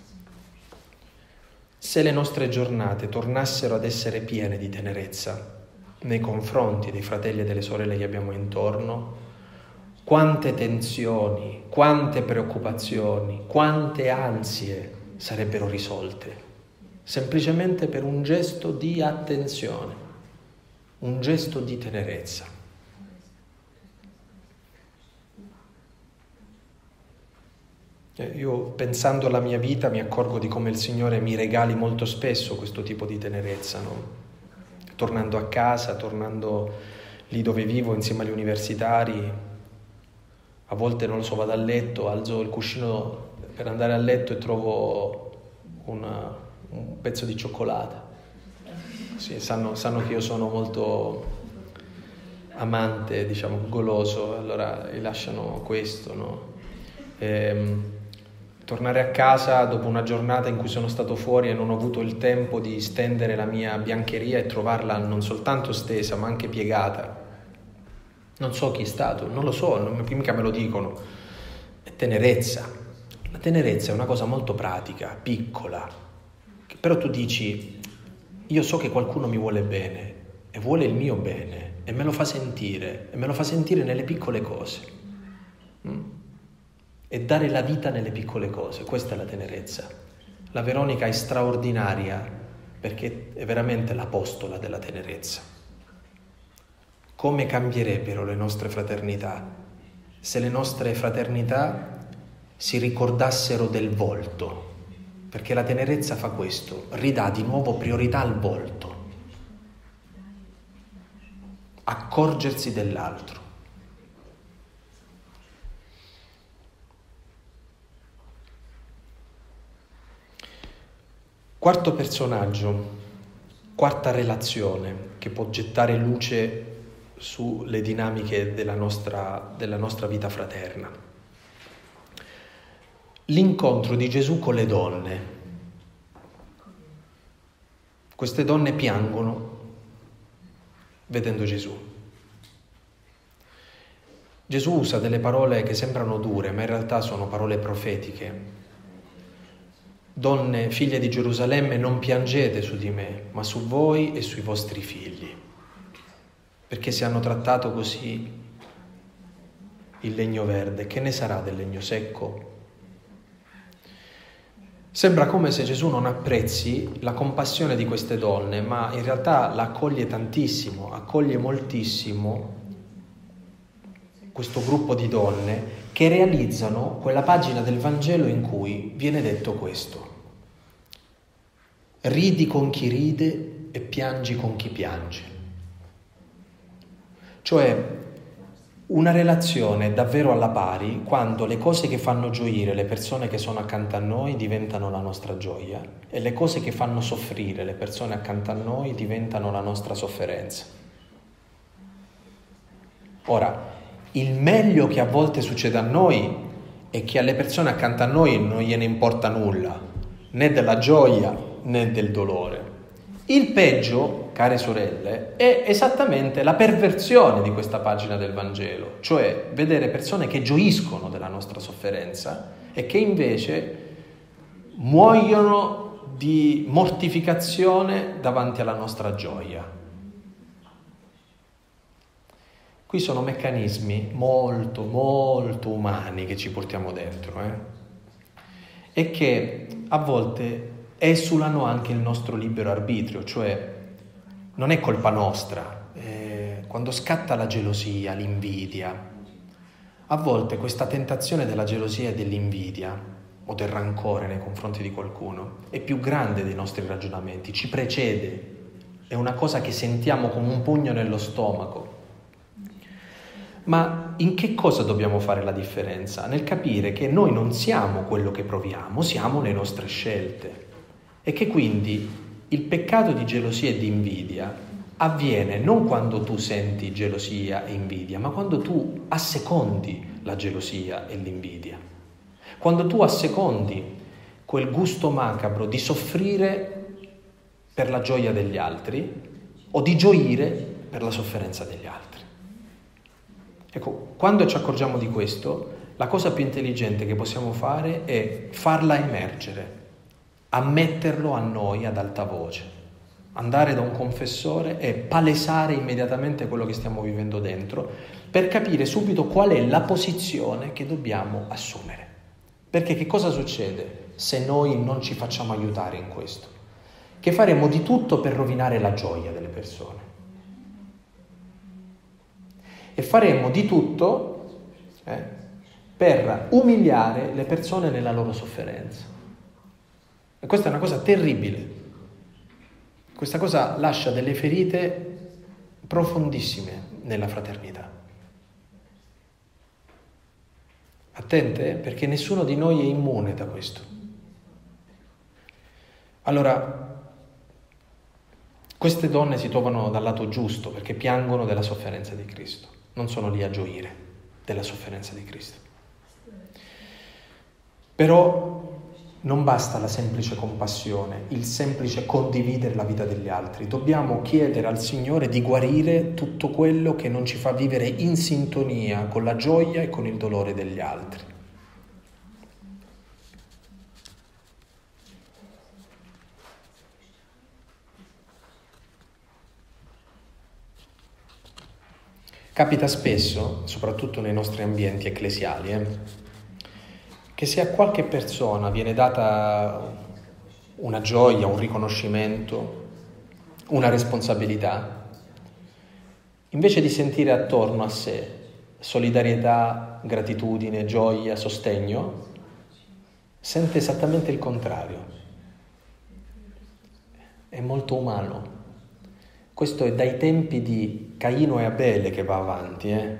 Se le nostre giornate tornassero ad essere piene di tenerezza nei confronti dei fratelli e delle sorelle che abbiamo intorno, quante tensioni, quante preoccupazioni, quante ansie sarebbero risolte, semplicemente per un gesto di attenzione, un gesto di tenerezza. Io pensando alla mia vita mi accorgo di come il Signore mi regali molto spesso questo tipo di tenerezza, no? tornando a casa, tornando lì dove vivo insieme agli universitari, a volte non lo so, vado a letto, alzo il cuscino per andare a letto e trovo una, un pezzo di cioccolata. Sì, sanno, sanno, che io sono molto amante, diciamo, goloso, allora lasciano questo, no? Ehm, tornare a casa dopo una giornata in cui sono stato fuori e non ho avuto il tempo di stendere la mia biancheria e trovarla non soltanto stesa ma anche piegata. Non so chi è stato, non lo so, non, mica me lo dicono. È tenerezza. La tenerezza è una cosa molto pratica, piccola, però tu dici, io so che qualcuno mi vuole bene e vuole il mio bene e me lo fa sentire e me lo fa sentire nelle piccole cose. Mm? E dare la vita nelle piccole cose, questa è la tenerezza. La Veronica è straordinaria perché è veramente l'apostola della tenerezza. Come cambierebbero le nostre fraternità se le nostre fraternità si ricordassero del volto? Perché la tenerezza fa questo, ridà di nuovo priorità al volto, accorgersi dell'altro. Quarto personaggio, quarta relazione che può gettare luce sulle dinamiche della nostra, della nostra vita fraterna. L'incontro di Gesù con le donne. Queste donne piangono vedendo Gesù. Gesù usa delle parole che sembrano dure, ma in realtà sono parole profetiche Donne, figlie di Gerusalemme, non piangete su di me, ma su voi e sui vostri figli, perché se hanno trattato così il legno verde, che ne sarà del legno secco? Sembra come se Gesù non apprezzi la compassione di queste donne, ma in realtà la accoglie tantissimo, accoglie moltissimo questo gruppo di donne che realizzano quella pagina del Vangelo in cui viene detto questo. Ridi con chi ride e piangi con chi piange. Cioè una relazione davvero alla pari quando le cose che fanno gioire le persone che sono accanto a noi diventano la nostra gioia e le cose che fanno soffrire le persone accanto a noi diventano la nostra sofferenza. Ora, il meglio che a volte succede a noi è che alle persone accanto a noi non gliene importa nulla, né della gioia né del dolore. Il peggio, care sorelle, è esattamente la perversione di questa pagina del Vangelo, cioè vedere persone che gioiscono della nostra sofferenza e che invece muoiono di mortificazione davanti alla nostra gioia. Qui sono meccanismi molto, molto umani che ci portiamo dentro eh? e che a volte esulano anche il nostro libero arbitrio, cioè non è colpa nostra. Eh, quando scatta la gelosia, l'invidia, a volte questa tentazione della gelosia e dell'invidia o del rancore nei confronti di qualcuno è più grande dei nostri ragionamenti, ci precede, è una cosa che sentiamo come un pugno nello stomaco. Ma in che cosa dobbiamo fare la differenza? Nel capire che noi non siamo quello che proviamo, siamo le nostre scelte e che quindi il peccato di gelosia e di invidia avviene non quando tu senti gelosia e invidia, ma quando tu assecondi la gelosia e l'invidia. Quando tu assecondi quel gusto macabro di soffrire per la gioia degli altri o di gioire per la sofferenza degli altri. Ecco, quando ci accorgiamo di questo, la cosa più intelligente che possiamo fare è farla emergere, ammetterlo a noi ad alta voce andare da un confessore e palesare immediatamente quello che stiamo vivendo dentro per capire subito qual è la posizione che dobbiamo assumere. Perché che cosa succede se noi non ci facciamo aiutare in questo? Che faremo di tutto per rovinare la gioia delle persone. E faremo di tutto eh, per umiliare le persone nella loro sofferenza. E questa è una cosa terribile, questa cosa lascia delle ferite profondissime nella fraternità. Attente perché nessuno di noi è immune da questo. Allora, queste donne si trovano dal lato giusto perché piangono della sofferenza di Cristo, non sono lì a gioire della sofferenza di Cristo. Però non basta la semplice compassione, il semplice condividere la vita degli altri. Dobbiamo chiedere al Signore di guarire tutto quello che non ci fa vivere in sintonia con la gioia e con il dolore degli altri. Capita spesso, soprattutto nei nostri ambienti ecclesiali, eh, che se a qualche persona viene data una gioia, un riconoscimento, una responsabilità, invece di sentire attorno a sé solidarietà, gratitudine, gioia, sostegno, sente esattamente il contrario. È molto umano. Questo è dai tempi di Caino e Abele che va avanti. Eh?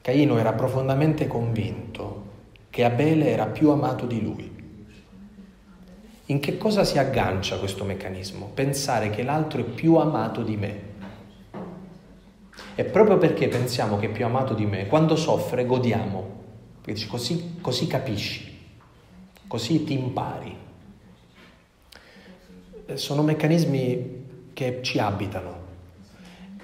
Caino era profondamente convinto che Abele era più amato di lui. In che cosa si aggancia questo meccanismo? Pensare che l'altro è più amato di me. E proprio perché pensiamo che è più amato di me, quando soffre godiamo, così, così capisci, così ti impari. Sono meccanismi che ci abitano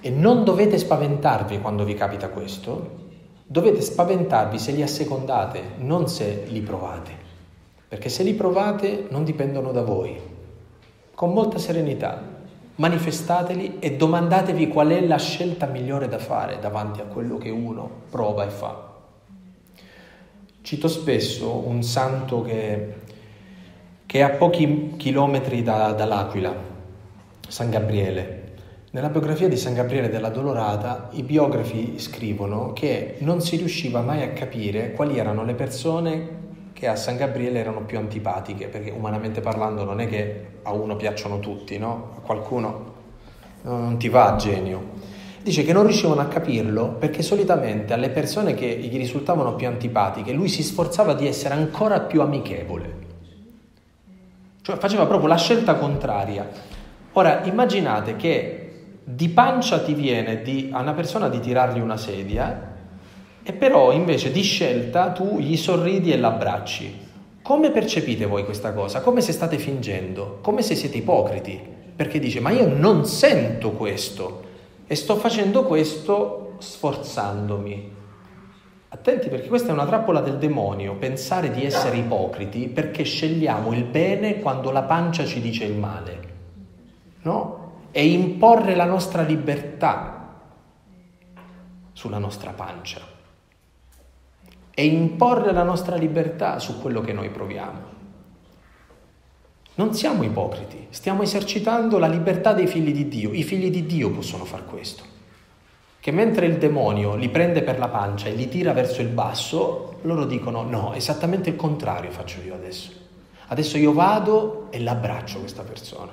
e non dovete spaventarvi quando vi capita questo, Dovete spaventarvi se li assecondate, non se li provate, perché se li provate non dipendono da voi. Con molta serenità manifestateli e domandatevi qual è la scelta migliore da fare davanti a quello che uno prova e fa. Cito spesso un santo che, che è a pochi chilometri da, dall'Aquila, San Gabriele, nella biografia di San Gabriele della Dolorata i biografi scrivono che non si riusciva mai a capire quali erano le persone che a San Gabriele erano più antipatiche, perché umanamente parlando non è che a uno piacciono tutti, no? A qualcuno non ti va genio. Dice che non riuscivano a capirlo perché solitamente alle persone che gli risultavano più antipatiche lui si sforzava di essere ancora più amichevole. Cioè faceva proprio la scelta contraria. Ora immaginate che di pancia ti viene di, a una persona di tirargli una sedia e però invece di scelta tu gli sorridi e l'abbracci. Come percepite voi questa cosa? Come se state fingendo? Come se siete ipocriti? Perché dice ma io non sento questo e sto facendo questo sforzandomi. Attenti perché questa è una trappola del demonio, pensare di essere ipocriti perché scegliamo il bene quando la pancia ci dice il male. No? E imporre la nostra libertà sulla nostra pancia e imporre la nostra libertà su quello che noi proviamo. Non siamo ipocriti, stiamo esercitando la libertà dei figli di Dio. I figli di Dio possono far questo. che mentre il demonio li prende per la pancia e li tira verso il basso, loro dicono no, esattamente il contrario faccio io adesso. Adesso io vado e l'abbraccio questa persona.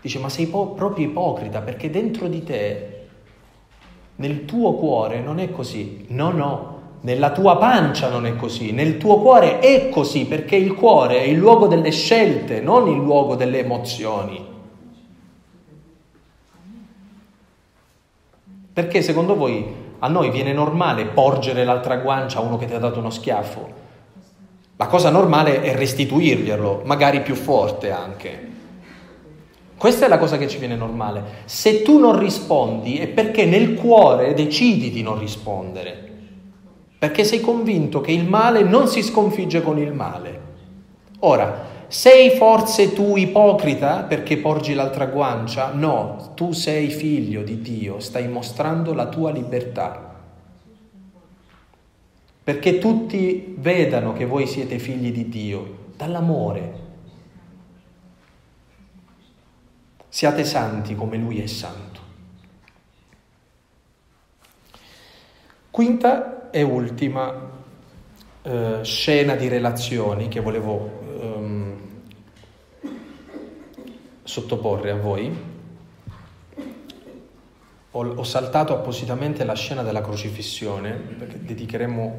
Dice ma sei po- proprio ipocrita perché dentro di te, nel tuo cuore non è così. No, no, nella tua pancia non è così, nel tuo cuore è così perché il cuore è il luogo delle scelte, non il luogo delle emozioni. Perché secondo voi a noi viene normale porgere l'altra guancia a uno che ti ha dato uno schiaffo? La cosa normale è restituirglielo, magari più forte anche. Questa è la cosa che ci viene normale. Se tu non rispondi è perché nel cuore decidi di non rispondere, perché sei convinto che il male non si sconfigge con il male. Ora, sei forse tu ipocrita perché porgi l'altra guancia? No, tu sei figlio di Dio, stai mostrando la tua libertà. Perché tutti vedano che voi siete figli di Dio, dall'amore. Siate santi come Lui è santo. Quinta e ultima eh, scena di relazioni che volevo ehm, sottoporre a voi, ho, ho, saltato appositamente la scena della crocifissione, perché dedicheremo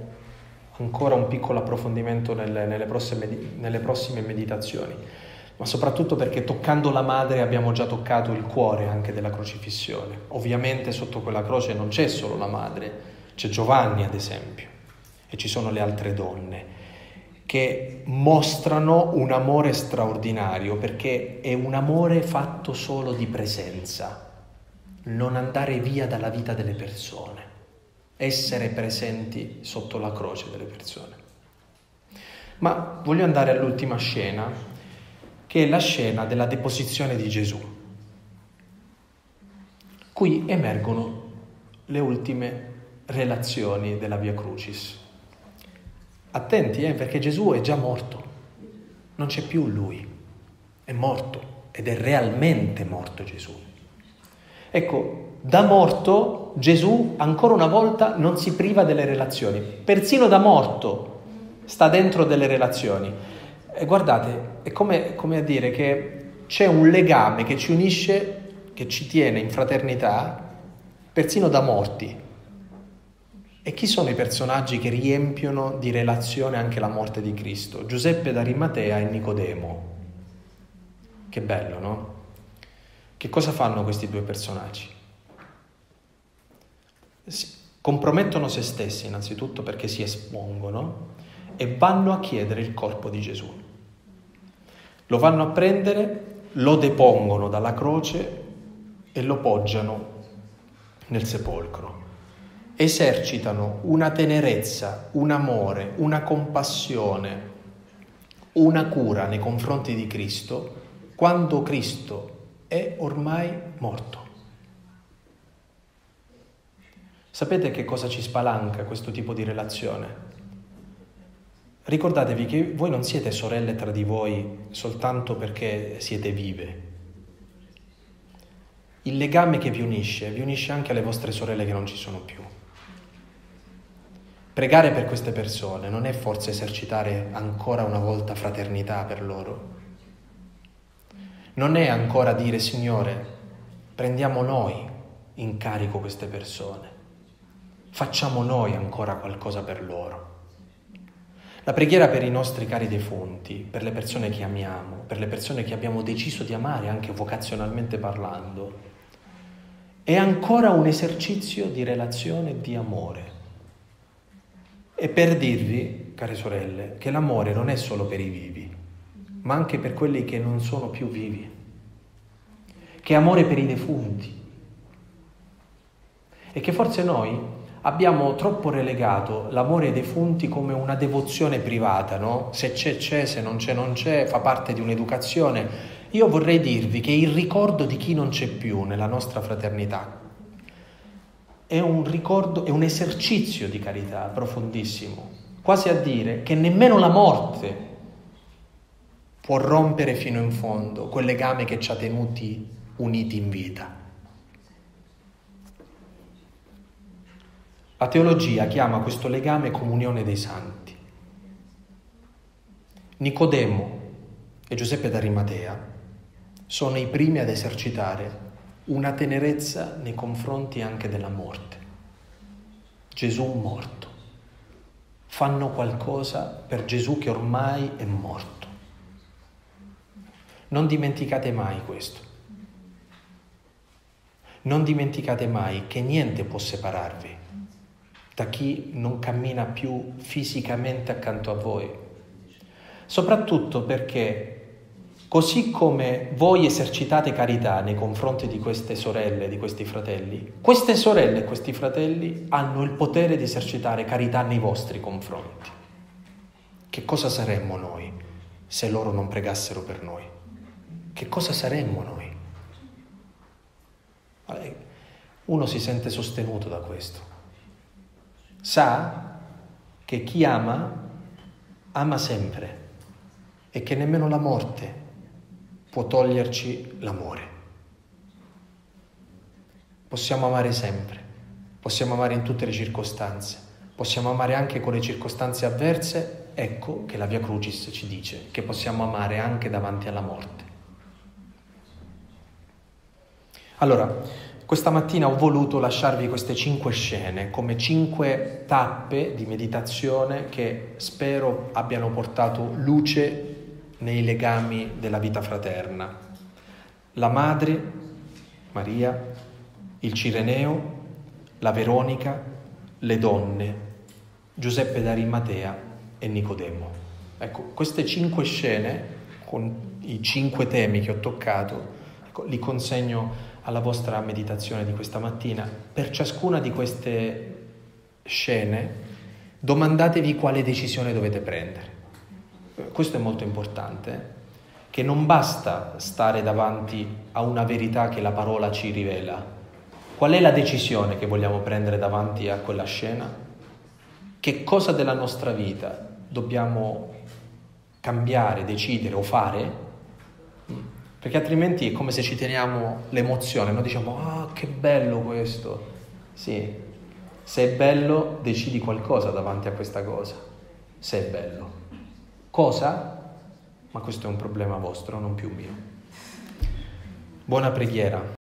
ancora un piccolo approfondimento nelle, nelle, prossime, nelle prossime meditazioni, ma soprattutto perché toccando la madre abbiamo già toccato il cuore anche della crocifissione. Ovviamente sotto quella croce non c'è solo la madre, c'è Giovanni ad esempio, e ci sono le altre donne che mostrano un amore straordinario perché è un amore fatto solo di presenza, non andare via dalla vita delle persone, essere presenti sotto la croce delle persone. Ma voglio andare all'ultima scena, che è la scena della deposizione di Gesù. Qui emergono le ultime relazioni della Via Crucis. Attenti, eh, perché Gesù è già morto, non c'è più lui, è morto ed è realmente morto Gesù. Ecco, da morto Gesù ancora una volta non si priva delle relazioni, persino da morto sta dentro delle relazioni. E guardate, è come, come a dire che c'è un legame che ci unisce, che ci tiene in fraternità, persino da morti. E chi sono i personaggi che riempiono di relazione anche la morte di Cristo? Giuseppe d'Arimatea e Nicodemo. Che bello, no? Che cosa fanno questi due personaggi? Si compromettono se stessi innanzitutto perché si espongono e vanno a chiedere il corpo di Gesù. Lo vanno a prendere, lo depongono dalla croce e lo poggiano nel sepolcro esercitano una tenerezza, un amore, una compassione, una cura nei confronti di Cristo quando Cristo è ormai morto. Sapete che cosa ci spalanca questo tipo di relazione? Ricordatevi che voi non siete sorelle tra di voi soltanto perché siete vive. Il legame che vi unisce vi unisce anche alle vostre sorelle che non ci sono più. Pregare per queste persone non è forse esercitare ancora una volta fraternità per loro? Non è ancora dire Signore, prendiamo noi in carico queste persone, facciamo noi ancora qualcosa per loro. La preghiera per i nostri cari defunti, per le persone che amiamo, per le persone che abbiamo deciso di amare anche vocazionalmente parlando, è ancora un esercizio di relazione e di amore e per dirvi, care sorelle, che l'amore non è solo per i vivi, ma anche per quelli che non sono più vivi, che è amore per i defunti. E che forse noi abbiamo troppo relegato l'amore ai defunti come una devozione privata, no? Se c'è c'è, se non c'è non c'è, fa parte di un'educazione. Io vorrei dirvi che il ricordo di chi non c'è più nella nostra fraternità è un ricordo, è un esercizio di carità profondissimo, quasi a dire che nemmeno la morte può rompere fino in fondo quel legame che ci ha tenuti uniti in vita. La teologia chiama questo legame comunione dei santi. Nicodemo e Giuseppe d'Arimatea sono i primi ad esercitare una tenerezza nei confronti anche della morte. Gesù morto. Fanno qualcosa per Gesù che ormai è morto. Non dimenticate mai questo. Non dimenticate mai che niente può separarvi da chi non cammina più fisicamente accanto a voi. Soprattutto perché così come voi esercitate carità nei confronti di queste sorelle, di questi fratelli, queste sorelle e questi fratelli hanno il potere di esercitare carità nei vostri confronti. Che cosa saremmo noi se loro non pregassero per noi? Che cosa saremmo noi? Uno si sente sostenuto da questo. Sa che chi ama, ama sempre e che nemmeno la morte può toglierci l'amore. Possiamo amare sempre, possiamo amare in tutte le circostanze, possiamo amare anche con le circostanze avverse, ecco che la Via Crucis ci dice che possiamo amare anche davanti alla morte. Allora, questa mattina ho voluto lasciarvi queste cinque scene come cinque tappe di meditazione che spero abbiano portato luce nei legami della vita fraterna. La madre, Maria, il Cireneo, la Veronica, le donne, Giuseppe d'Arimatea e Nicodemo. Ecco, queste cinque scene, con i cinque temi che ho toccato, ecco, li consegno alla vostra meditazione di questa mattina, per ciascuna di queste scene domandatevi quale decisione dovete prendere. Questo è molto importante, che non basta stare davanti a una verità che la parola ci rivela. Qual è la decisione che vogliamo prendere davanti a quella scena? Che cosa della nostra vita dobbiamo cambiare, decidere o fare perché altrimenti è come se ci teniamo l'emozione, noi diciamo, ah, che bello questo. Sì, se è bello, decidi qualcosa davanti a questa cosa, se è bello. Cosa? Ma questo è un problema vostro, non più mio. Buona preghiera.